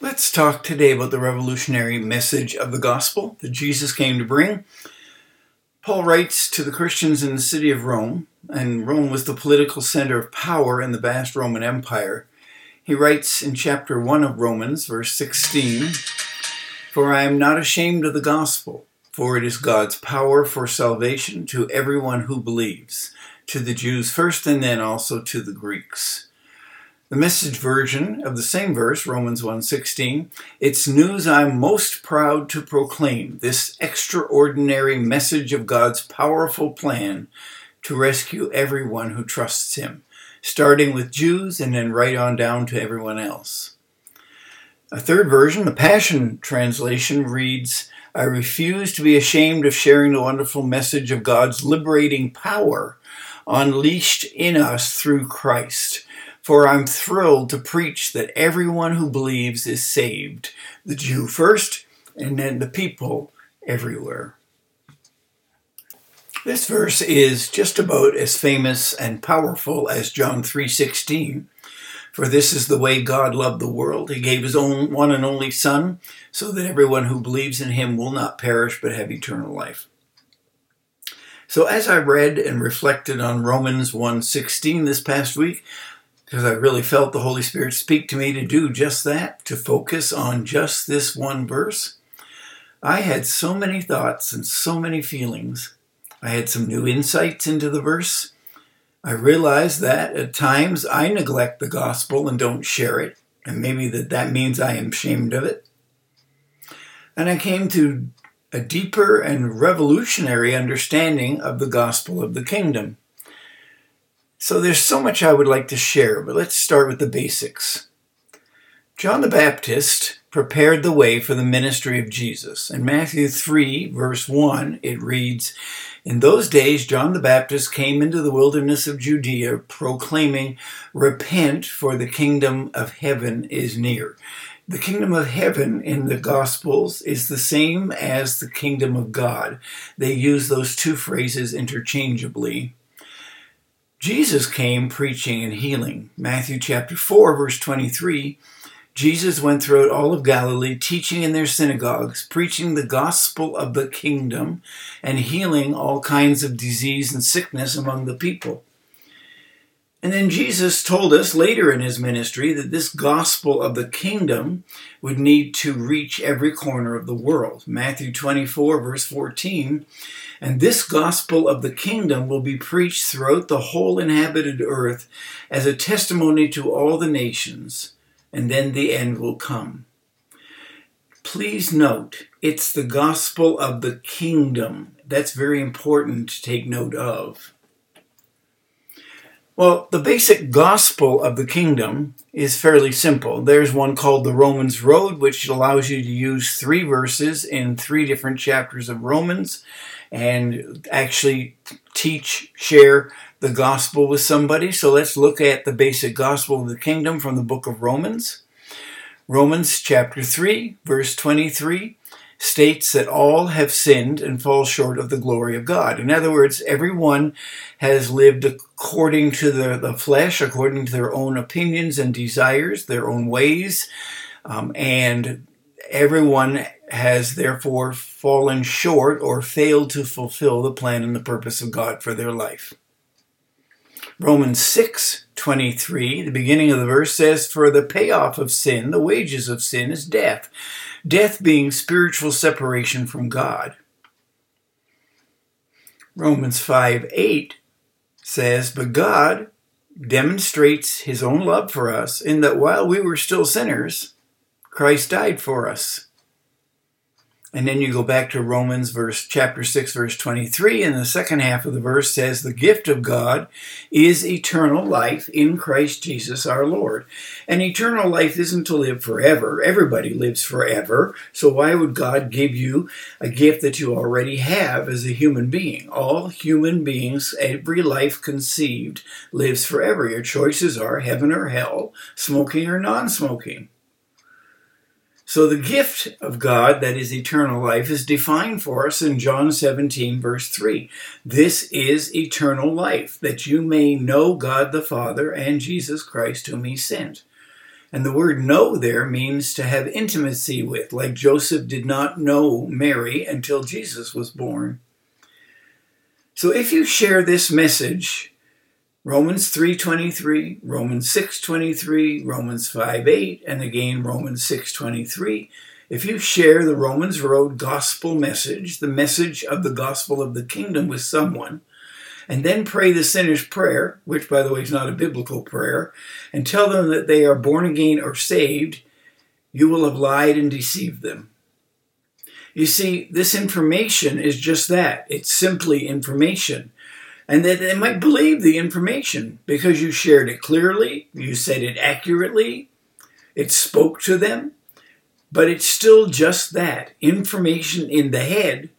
Let's talk today about the revolutionary message of the gospel that Jesus came to bring. Paul writes to the Christians in the city of Rome, and Rome was the political center of power in the vast Roman Empire. He writes in chapter 1 of Romans, verse 16 For I am not ashamed of the gospel, for it is God's power for salvation to everyone who believes, to the Jews first and then also to the Greeks. The message version of the same verse, Romans 1:16, it's news I'm most proud to proclaim, this extraordinary message of God's powerful plan to rescue everyone who trusts him, starting with Jews and then right on down to everyone else. A third version, the Passion translation reads, I refuse to be ashamed of sharing the wonderful message of God's liberating power unleashed in us through Christ for I'm thrilled to preach that everyone who believes is saved, the Jew first, and then the people everywhere. This verse is just about as famous and powerful as John 3:16. For this is the way God loved the world. He gave his own one and only son so that everyone who believes in him will not perish but have eternal life. So as I read and reflected on Romans 1:16 this past week, because I really felt the Holy Spirit speak to me to do just that, to focus on just this one verse. I had so many thoughts and so many feelings. I had some new insights into the verse. I realized that at times I neglect the gospel and don't share it, and maybe that that means I am ashamed of it. And I came to a deeper and revolutionary understanding of the gospel of the kingdom. So there's so much I would like to share, but let's start with the basics. John the Baptist prepared the way for the ministry of Jesus. In Matthew 3, verse 1, it reads, In those days John the Baptist came into the wilderness of Judea, proclaiming, Repent, for the kingdom of heaven is near. The kingdom of heaven in the Gospels is the same as the kingdom of God. They use those two phrases interchangeably. Jesus came preaching and healing. Matthew chapter 4, verse 23. Jesus went throughout all of Galilee, teaching in their synagogues, preaching the gospel of the kingdom, and healing all kinds of disease and sickness among the people. And then Jesus told us later in his ministry that this gospel of the kingdom would need to reach every corner of the world. Matthew 24, verse 14. And this gospel of the kingdom will be preached throughout the whole inhabited earth as a testimony to all the nations, and then the end will come. Please note, it's the gospel of the kingdom. That's very important to take note of. Well, the basic gospel of the kingdom is fairly simple. There's one called the Romans Road, which allows you to use three verses in three different chapters of Romans and actually teach, share the gospel with somebody. So let's look at the basic gospel of the kingdom from the book of Romans. Romans chapter 3, verse 23 states that all have sinned and fall short of the glory of God. In other words, everyone has lived according to the, the flesh, according to their own opinions and desires, their own ways, um, and everyone has therefore fallen short or failed to fulfill the plan and the purpose of God for their life. Romans 6 23, the beginning of the verse says, For the payoff of sin, the wages of sin, is death death being spiritual separation from God. Romans 5 8 says, But God demonstrates his own love for us in that while we were still sinners, Christ died for us. And then you go back to Romans verse chapter 6 verse 23 and the second half of the verse says the gift of God is eternal life in Christ Jesus our Lord. And eternal life isn't to live forever. Everybody lives forever. So why would God give you a gift that you already have as a human being? All human beings, every life conceived lives forever. Your choices are heaven or hell, smoking or non-smoking. So the gift of God, that is eternal life, is defined for us in John 17, verse 3. This is eternal life, that you may know God the Father and Jesus Christ, whom he sent. And the word know there means to have intimacy with, like Joseph did not know Mary until Jesus was born. So if you share this message, Romans 3:23, Romans 6:23, Romans 5:8, and again Romans 6:23, if you share the Romans Road gospel message, the message of the gospel of the kingdom with someone, and then pray the sinner's prayer, which, by the way, is not a biblical prayer, and tell them that they are born again or saved, you will have lied and deceived them. You see, this information is just that it's simply information. And that they might believe the information because you shared it clearly, you said it accurately, it spoke to them, but it's still just that information in the head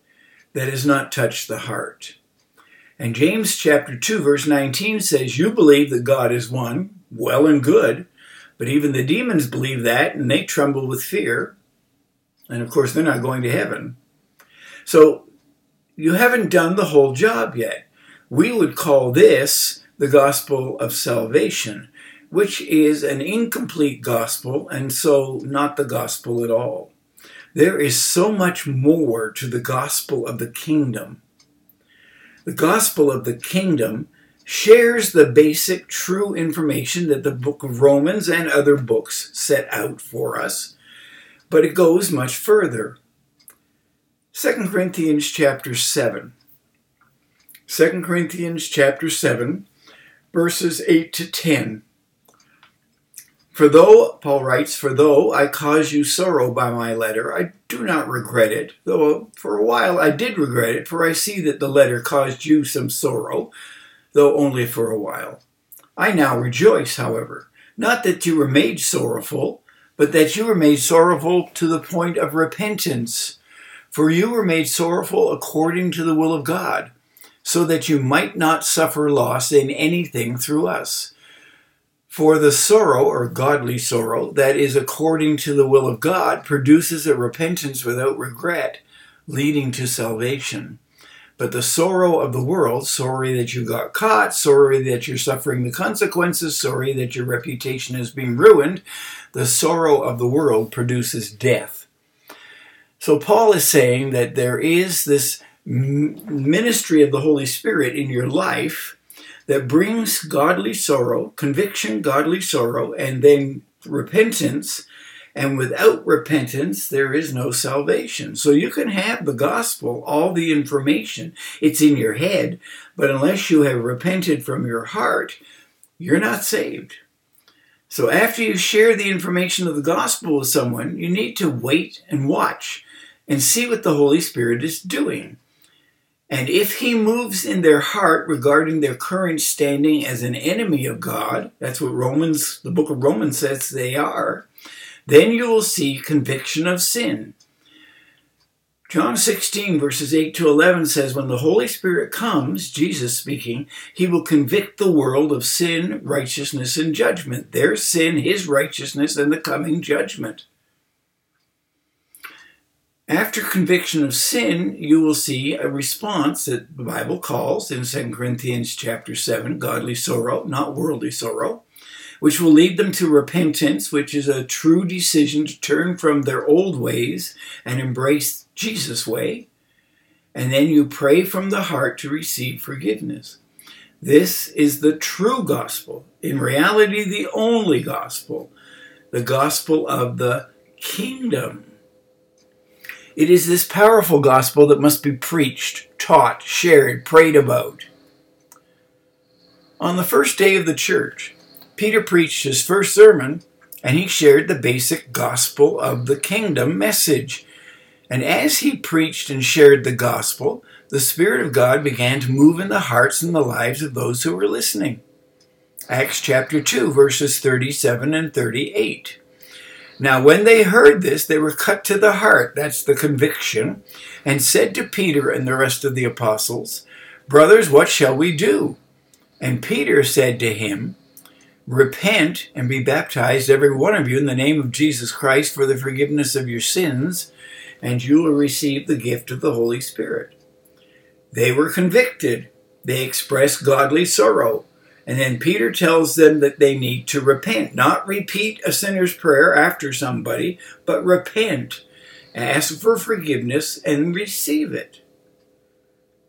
that has not touched the heart. And James chapter 2 verse 19 says, You believe that God is one, well and good, but even the demons believe that and they tremble with fear. And of course, they're not going to heaven. So you haven't done the whole job yet. We would call this the gospel of salvation, which is an incomplete gospel and so not the gospel at all. There is so much more to the gospel of the kingdom the gospel of the kingdom shares the basic true information that the book of Romans and other books set out for us, but it goes much further. 2 Corinthians chapter 7. 2 Corinthians chapter 7, verses 8 to 10. For though, Paul writes, for though I cause you sorrow by my letter, I do not regret it, though for a while I did regret it, for I see that the letter caused you some sorrow, though only for a while. I now rejoice, however, not that you were made sorrowful, but that you were made sorrowful to the point of repentance. For you were made sorrowful according to the will of God, so that you might not suffer loss in anything through us. For the sorrow, or godly sorrow, that is according to the will of God, produces a repentance without regret, leading to salvation. But the sorrow of the world, sorry that you got caught, sorry that you're suffering the consequences, sorry that your reputation is being ruined, the sorrow of the world produces death. So Paul is saying that there is this ministry of the Holy Spirit in your life that brings godly sorrow, conviction, godly sorrow, and then repentance. And without repentance, there is no salvation. So you can have the gospel, all the information, it's in your head, but unless you have repented from your heart, you're not saved. So after you share the information of the gospel with someone, you need to wait and watch and see what the Holy Spirit is doing. And if he moves in their heart regarding their current standing as an enemy of God, that's what Romans, the book of Romans says they are, then you will see conviction of sin. John 16, verses 8 to 11 says, When the Holy Spirit comes, Jesus speaking, he will convict the world of sin, righteousness, and judgment. Their sin, his righteousness, and the coming judgment. After conviction of sin, you will see a response that the Bible calls in 2 Corinthians chapter 7, godly sorrow, not worldly sorrow, which will lead them to repentance, which is a true decision to turn from their old ways and embrace Jesus' way. And then you pray from the heart to receive forgiveness. This is the true gospel. In reality, the only gospel. The gospel of the kingdom. It is this powerful gospel that must be preached, taught, shared, prayed about. On the first day of the church, Peter preached his first sermon and he shared the basic gospel of the kingdom message. And as he preached and shared the gospel, the Spirit of God began to move in the hearts and the lives of those who were listening. Acts chapter 2, verses 37 and 38. Now, when they heard this, they were cut to the heart, that's the conviction, and said to Peter and the rest of the apostles, Brothers, what shall we do? And Peter said to him, Repent and be baptized, every one of you, in the name of Jesus Christ for the forgiveness of your sins, and you will receive the gift of the Holy Spirit. They were convicted. They expressed godly sorrow And then Peter tells them that they need to repent, not repeat a sinner's prayer after somebody, but repent, ask for forgiveness, and receive it.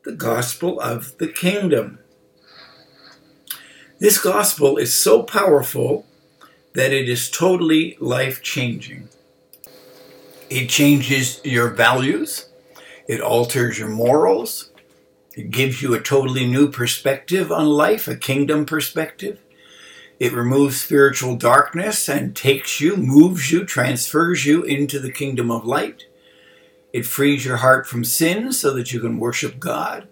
The gospel of the kingdom. This gospel is so powerful that it is totally life changing. It changes your values, it alters your morals, it gives you a totally new perspective on life, a kingdom perspective. It removes spiritual darkness and takes you, moves you, transfers you into the kingdom of light. It frees your heart from sin so that you can worship God,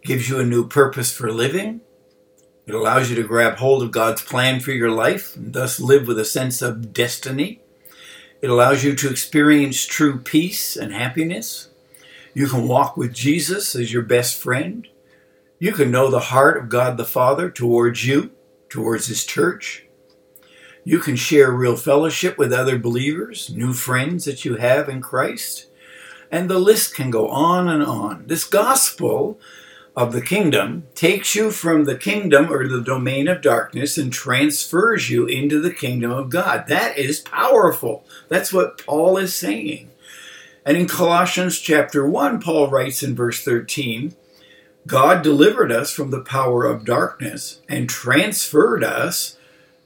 it gives you a new purpose for living, it allows you to grab hold of God's plan for your life and thus live with a sense of destiny. It allows you to experience true peace and happiness. You can walk with Jesus as your best friend. You can know the heart of God the Father towards you, towards His church. You can share real fellowship with other believers, new friends that you have in Christ. And the list can go on and on. This gospel of the kingdom takes you from the kingdom or the domain of darkness and transfers you into the kingdom of God. That is powerful. That's what Paul is saying. And in Colossians chapter 1, Paul writes in verse 13, God delivered us from the power of darkness and transferred us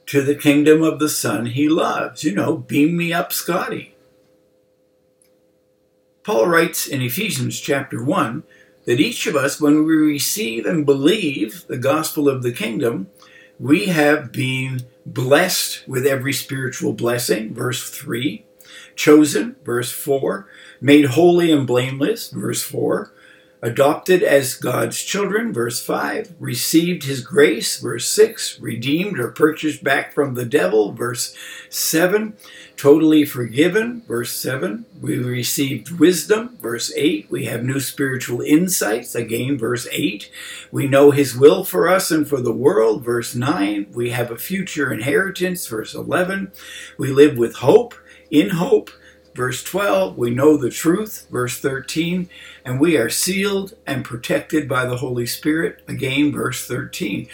to the kingdom of the Son he loves. You know, beam me up, Scotty. Paul writes in Ephesians chapter 1 that each of us, when we receive and believe the gospel of the kingdom, we have been blessed with every spiritual blessing, verse 3, chosen, verse 4, made holy and blameless, verse 4, adopted as God's children, verse 5, received his grace, verse 6, redeemed or purchased back from the devil, verse 7, totally forgiven, verse 7, we received wisdom, verse 8, we have new spiritual insights, again, verse 8, we know his will for us and for the world, verse 9, we have a future inheritance, verse 11, we live with hope, in hope, Verse 12, we know the truth. Verse 13, and we are sealed and protected by the Holy Spirit. Again, verse 13.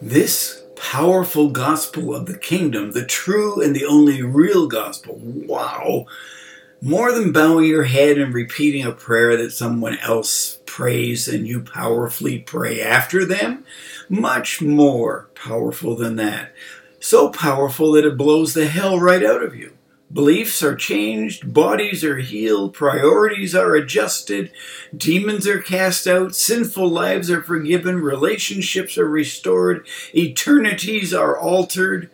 This powerful gospel of the kingdom, the true and the only real gospel, wow, more than bowing your head and repeating a prayer that someone else prays and you powerfully pray after them, much more powerful than that. So powerful that it blows the hell right out of you. Beliefs are changed, bodies are healed, priorities are adjusted, demons are cast out, sinful lives are forgiven, relationships are restored, eternities are altered.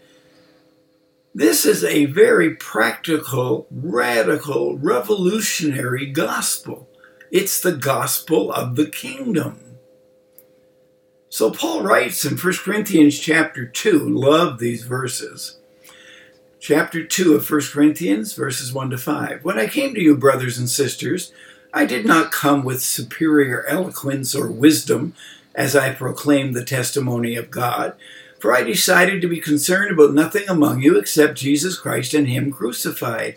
This is a very practical, radical, revolutionary gospel. It's the gospel of the kingdom. So Paul writes in 1 Corinthians chapter 2, love these verses chapter 2 of 1 Corinthians, verses 1 to 5. When I came to you, brothers and sisters, I did not come with superior eloquence or wisdom as I proclaimed the testimony of God, for I decided to be concerned about nothing among you except Jesus Christ and Him crucified.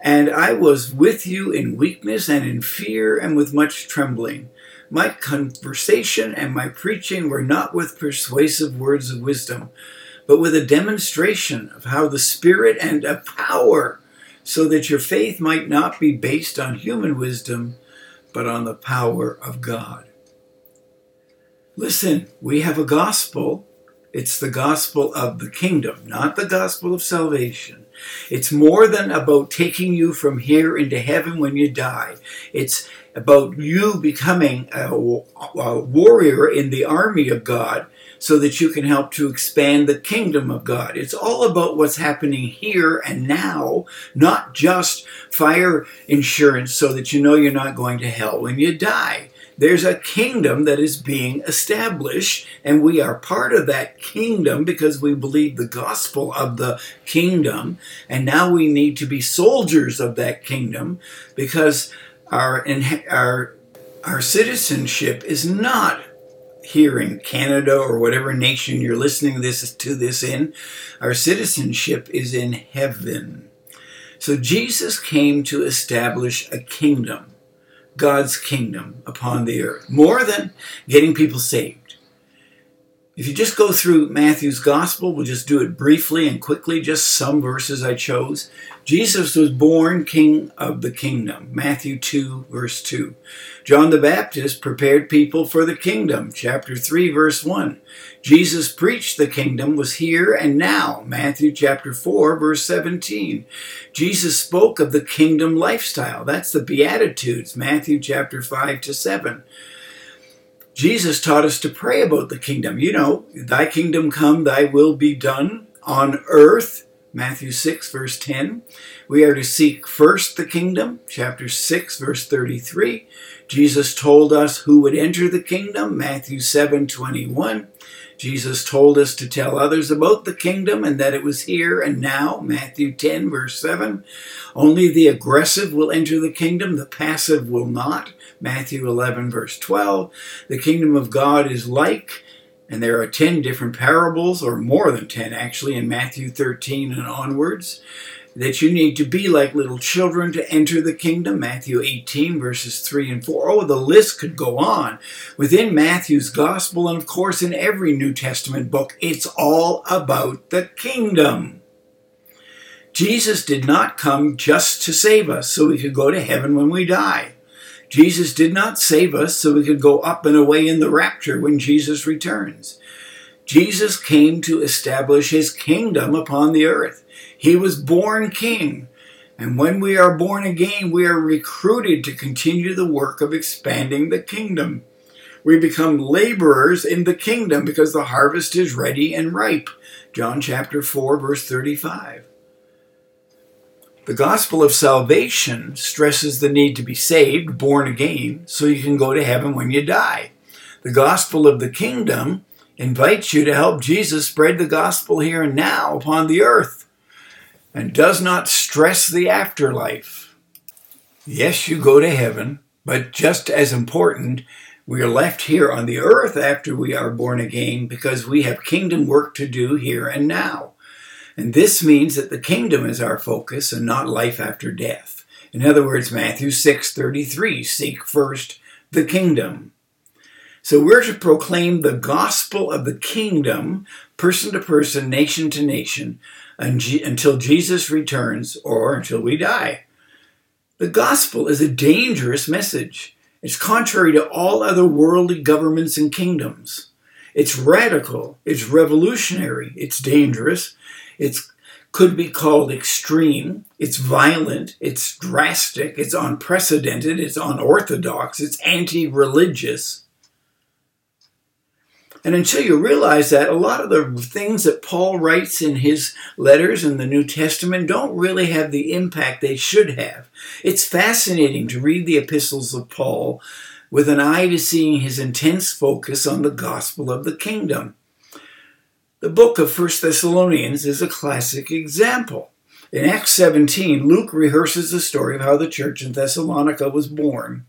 And I was with you in weakness and in fear and with much trembling. My conversation and my preaching were not with persuasive words of wisdom but with a demonstration of how the Spirit and a power, so that your faith might not be based on human wisdom, but on the power of God. Listen, we have a gospel. It's the gospel of the kingdom, not the gospel of salvation. It's more than about taking you from here into heaven when you die. It's about you becoming a, a warrior in the army of God so that you can help to expand the kingdom of God. It's all about what's happening here and now, not just fire insurance so that you know you're not going to hell when you die. There's a kingdom that is being established, and we are part of that kingdom because we believe the gospel of the kingdom. And now we need to be soldiers of that kingdom because our, our, our citizenship is not here in Canada or whatever nation you're listening this to this in, our citizenship is in heaven. So Jesus came to establish a kingdom, God's kingdom upon the earth, more than getting people saved. If you just go through Matthew's gospel, we'll just do it briefly and quickly, just some verses I chose. Jesus was born king of the kingdom, Matthew 2, verse 2. John the Baptist prepared people for the kingdom, chapter 3, verse 1. Jesus preached the kingdom was here and now, Matthew chapter 4, verse 17. Jesus spoke of the kingdom lifestyle, that's the Beatitudes, Matthew chapter 5 to 7. Jesus taught us to pray about the kingdom. You know, thy kingdom come, thy will be done on earth. Matthew 6, verse 10. We are to seek first the kingdom. Chapter 6, verse 33. Jesus told us who would enter the kingdom. Matthew 7, 21. Jesus told us to tell others about the kingdom and that it was here and now, Matthew 10, verse 7. Only the aggressive will enter the kingdom, the passive will not, Matthew 11, verse 12. The kingdom of God is like, and there are 10 different parables, or more than 10 actually, in Matthew 13 and onwards that you need to be like little children to enter the kingdom. Matthew 18, verses 3 and 4. Oh, the list could go on. Within Matthew's gospel, and of course in every New Testament book, it's all about the kingdom. Jesus did not come just to save us so we could go to heaven when we die. Jesus did not save us so we could go up and away in the rapture when Jesus returns. Jesus came to establish his kingdom upon the earth. He was born king. And when we are born again, we are recruited to continue the work of expanding the kingdom. We become laborers in the kingdom because the harvest is ready and ripe. John chapter 4, verse 35. The gospel of salvation stresses the need to be saved, born again, so you can go to heaven when you die. The gospel of the kingdom invites you to help Jesus spread the gospel here and now upon the earth and does not stress the afterlife. Yes, you go to heaven, but just as important, we are left here on the earth after we are born again because we have kingdom work to do here and now. And this means that the kingdom is our focus and not life after death. In other words, Matthew 6:33, seek first the kingdom. So we're to proclaim the gospel of the kingdom, person to person, nation to nation, until Jesus returns or until we die. The gospel is a dangerous message. It's contrary to all other worldly governments and kingdoms. It's radical, it's revolutionary, it's dangerous, it could be called extreme, it's violent, it's drastic, it's unprecedented, it's unorthodox, it's anti religious. And until you realize that, a lot of the things that Paul writes in his letters in the New Testament don't really have the impact they should have. It's fascinating to read the epistles of Paul with an eye to seeing his intense focus on the gospel of the kingdom. The book of 1 Thessalonians is a classic example. In Acts 17, Luke rehearses the story of how the church in Thessalonica was born.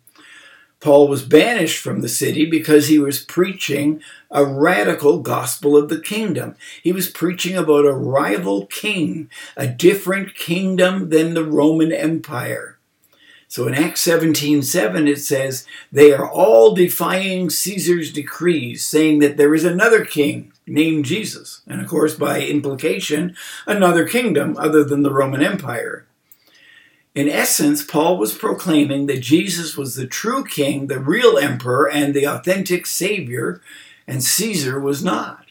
Paul was banished from the city because he was preaching a radical gospel of the kingdom. He was preaching about a rival king, a different kingdom than the Roman Empire. So in Acts 17 7, it says, They are all defying Caesar's decrees, saying that there is another king named Jesus. And of course, by implication, another kingdom other than the Roman Empire. In essence, Paul was proclaiming that Jesus was the true king, the real emperor, and the authentic savior, and Caesar was not.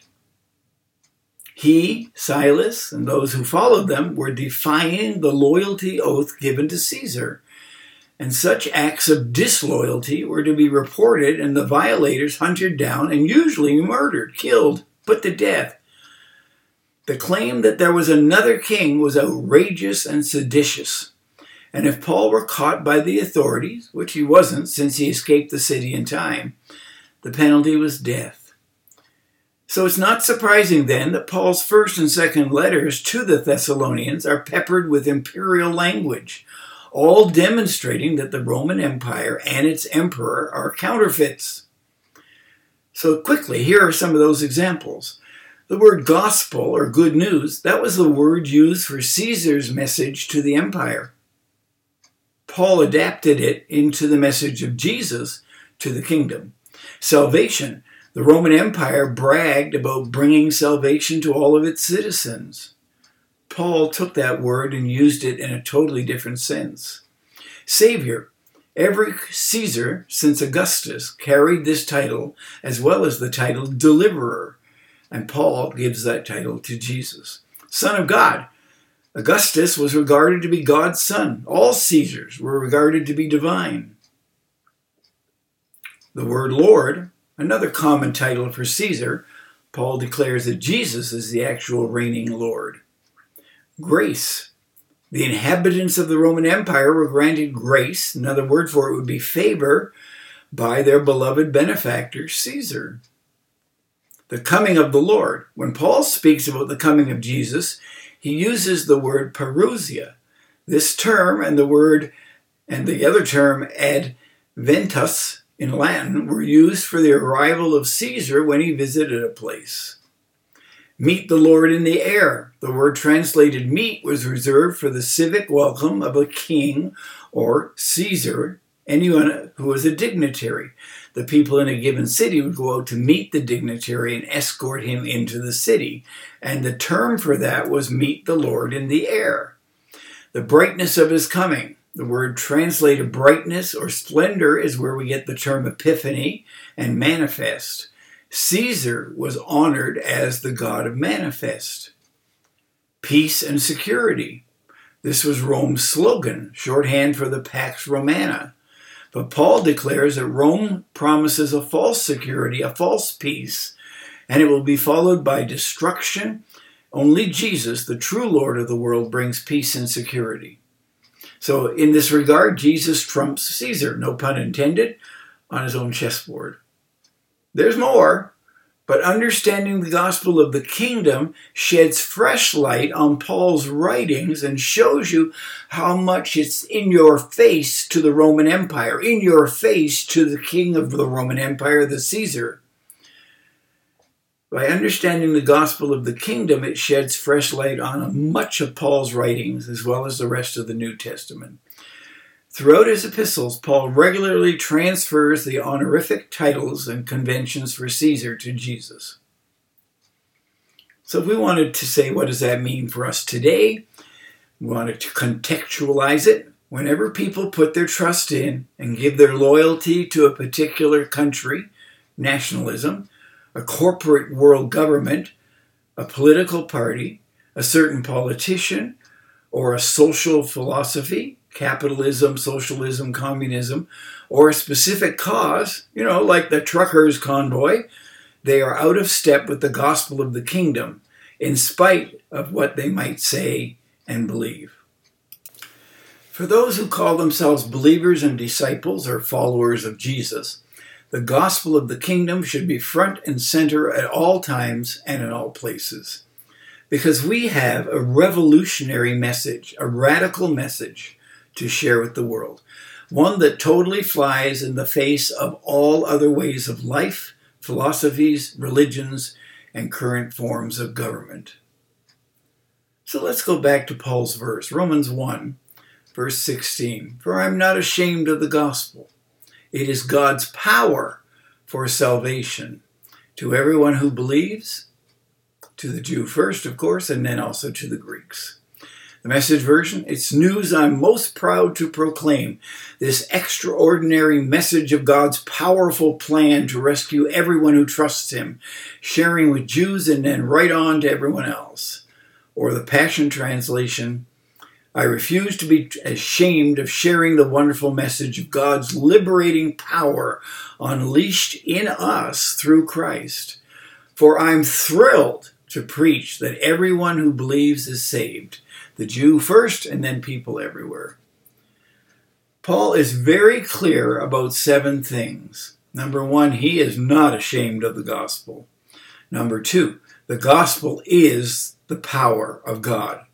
He, Silas, and those who followed them were defying the loyalty oath given to Caesar. And such acts of disloyalty were to be reported and the violators hunted down and usually murdered, killed, put to death. The claim that there was another king was outrageous and seditious. And if Paul were caught by the authorities, which he wasn't since he escaped the city in time, the penalty was death. So it's not surprising then that Paul's first and second letters to the Thessalonians are peppered with imperial language, all demonstrating that the Roman Empire and its emperor are counterfeits. So, quickly, here are some of those examples. The word gospel or good news, that was the word used for Caesar's message to the empire. Paul adapted it into the message of Jesus to the kingdom. Salvation, The Roman Empire bragged about bringing salvation to all of its citizens. Paul took that word and used it in a totally different sense. Savior. Every Caesar since Augustus carried this title as well as the title Deliverer, and Paul gives that title to Jesus. Son of God. Augustus was regarded to be God's son. All Caesars were regarded to be divine. The word Lord, another common title for Caesar, Paul declares that Jesus is the actual reigning Lord. Grace. The inhabitants of the Roman Empire were granted grace, another word for it would be favor, by their beloved benefactor, Caesar. The coming of the Lord. When Paul speaks about the coming of Jesus, he uses the word parousia. This term and the word and the other term adventus in Latin were used for the arrival of Caesar when he visited a place. Meet the Lord in the air. The word translated meet was reserved for the civic welcome of a king or Caesar, anyone who was a dignitary. The people in a given city would go out to meet the dignitary and escort him into the city. And the term for that was meet the Lord in the air. The brightness of his coming. The word translated brightness or splendor is where we get the term epiphany and manifest. Caesar was honored as the god of manifest. Peace and security. This was Rome's slogan, shorthand for the Pax Romana. But Paul declares that Rome promises a false security, a false peace, and it will be followed by destruction. Only Jesus, the true Lord of the world, brings peace and security. So, in this regard, Jesus trumps Caesar, no pun intended, on his own chessboard. There's more, but understanding the gospel of the kingdom sheds fresh light on Paul's writings and shows you how much it's in your face to the Roman Empire, in your face to the king of the Roman Empire, the Caesar. By understanding the gospel of the kingdom, it sheds fresh light on much of Paul's writings as well as the rest of the New Testament. Throughout his epistles, Paul regularly transfers the honorific titles and conventions for Caesar to Jesus. So if we wanted to say, what does that mean for us today? We wanted to contextualize it. Whenever people put their trust in and give their loyalty to a particular country, nationalism, a corporate world government, a political party, a certain politician, or a social philosophy, capitalism, socialism, communism, or a specific cause, you know, like the truckers' convoy, they are out of step with the gospel of the kingdom, in spite of what they might say and believe. For those who call themselves believers and disciples or followers of Jesus, the gospel of the kingdom should be front and center at all times and in all places. Because we have a revolutionary message, a radical message to share with the world. One that totally flies in the face of all other ways of life, philosophies, religions, and current forms of government. So let's go back to Paul's verse, Romans 1, verse 16. For I am not ashamed of the gospel. It is God's power for salvation to everyone who believes, to the Jew first, of course, and then also to the Greeks. The message version, it's news I'm most proud to proclaim. This extraordinary message of God's powerful plan to rescue everyone who trusts Him, sharing with Jews and then right on to everyone else. Or the Passion Translation, I refuse to be ashamed of sharing the wonderful message of God's liberating power unleashed in us through Christ. For I'm thrilled to preach that everyone who believes is saved the Jew first and then people everywhere. Paul is very clear about seven things. Number one, he is not ashamed of the gospel. Number two, the gospel is the power of God.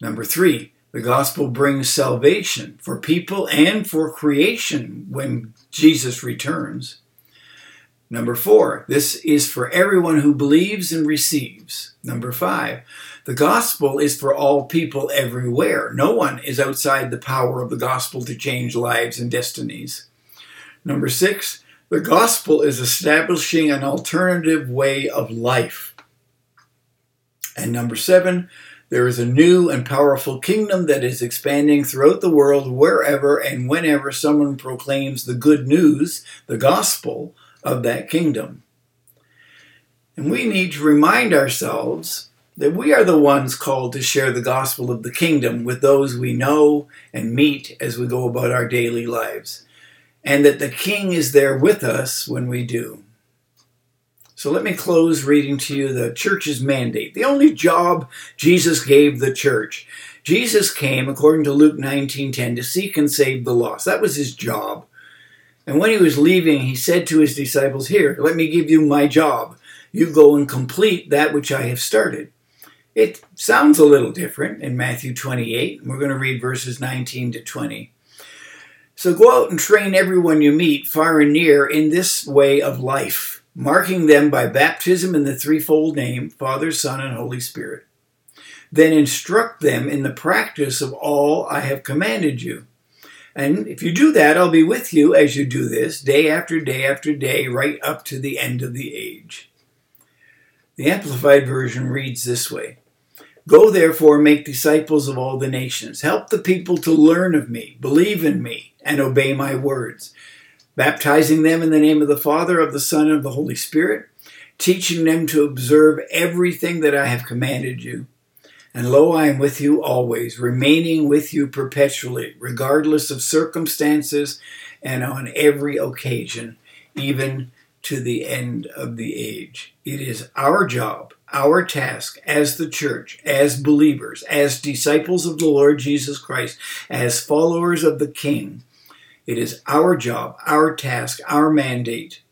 Number three, the gospel brings salvation for people and for creation when Jesus returns. Number four, this is for everyone who believes and receives. Number five, the gospel is for all people everywhere. No one is outside the power of the gospel to change lives and destinies. Number six, The gospel is establishing an alternative way of life. And number seven, there is a new and powerful kingdom that is expanding throughout the world wherever and whenever someone proclaims the good news, the gospel of that kingdom. And we need to remind ourselves that we are the ones called to share the gospel of the kingdom with those we know and meet as we go about our daily lives, and that the king is there with us when we do. So let me close reading to you the church's mandate, the only job Jesus gave the church. Jesus came, according to Luke 19:10, to seek and save the lost. That was his job. And when he was leaving, he said to his disciples, Here, let me give you my job. You go and complete that which I have started. It sounds a little different in Matthew 28. We're going to read verses 19 to 20. So go out and train everyone you meet, far and near, in this way of life marking them by baptism in the threefold name Father, Son, and Holy Spirit. Then instruct them in the practice of all I have commanded you. And if you do that, I'll be with you as you do this, day after day after day, right up to the end of the age. The Amplified Version reads this way Go therefore, make disciples of all the nations. Help the people to learn of me, believe in me, and obey my words baptizing them in the name of the Father, of the Son, and of the Holy Spirit, teaching them to observe everything that I have commanded you. And lo, I am with you always, remaining with you perpetually, regardless of circumstances and on every occasion, even to the end of the age. It is our job, our task as the church, as believers, as disciples of the Lord Jesus Christ, as followers of the King, it is our job, our task, our mandate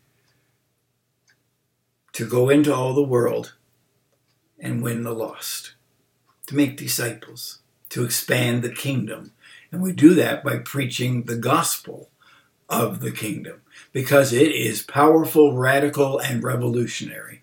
to go into all the world and win the lost, to make disciples, to expand the kingdom. And we do that by preaching the gospel of the kingdom because it is powerful, radical, and revolutionary.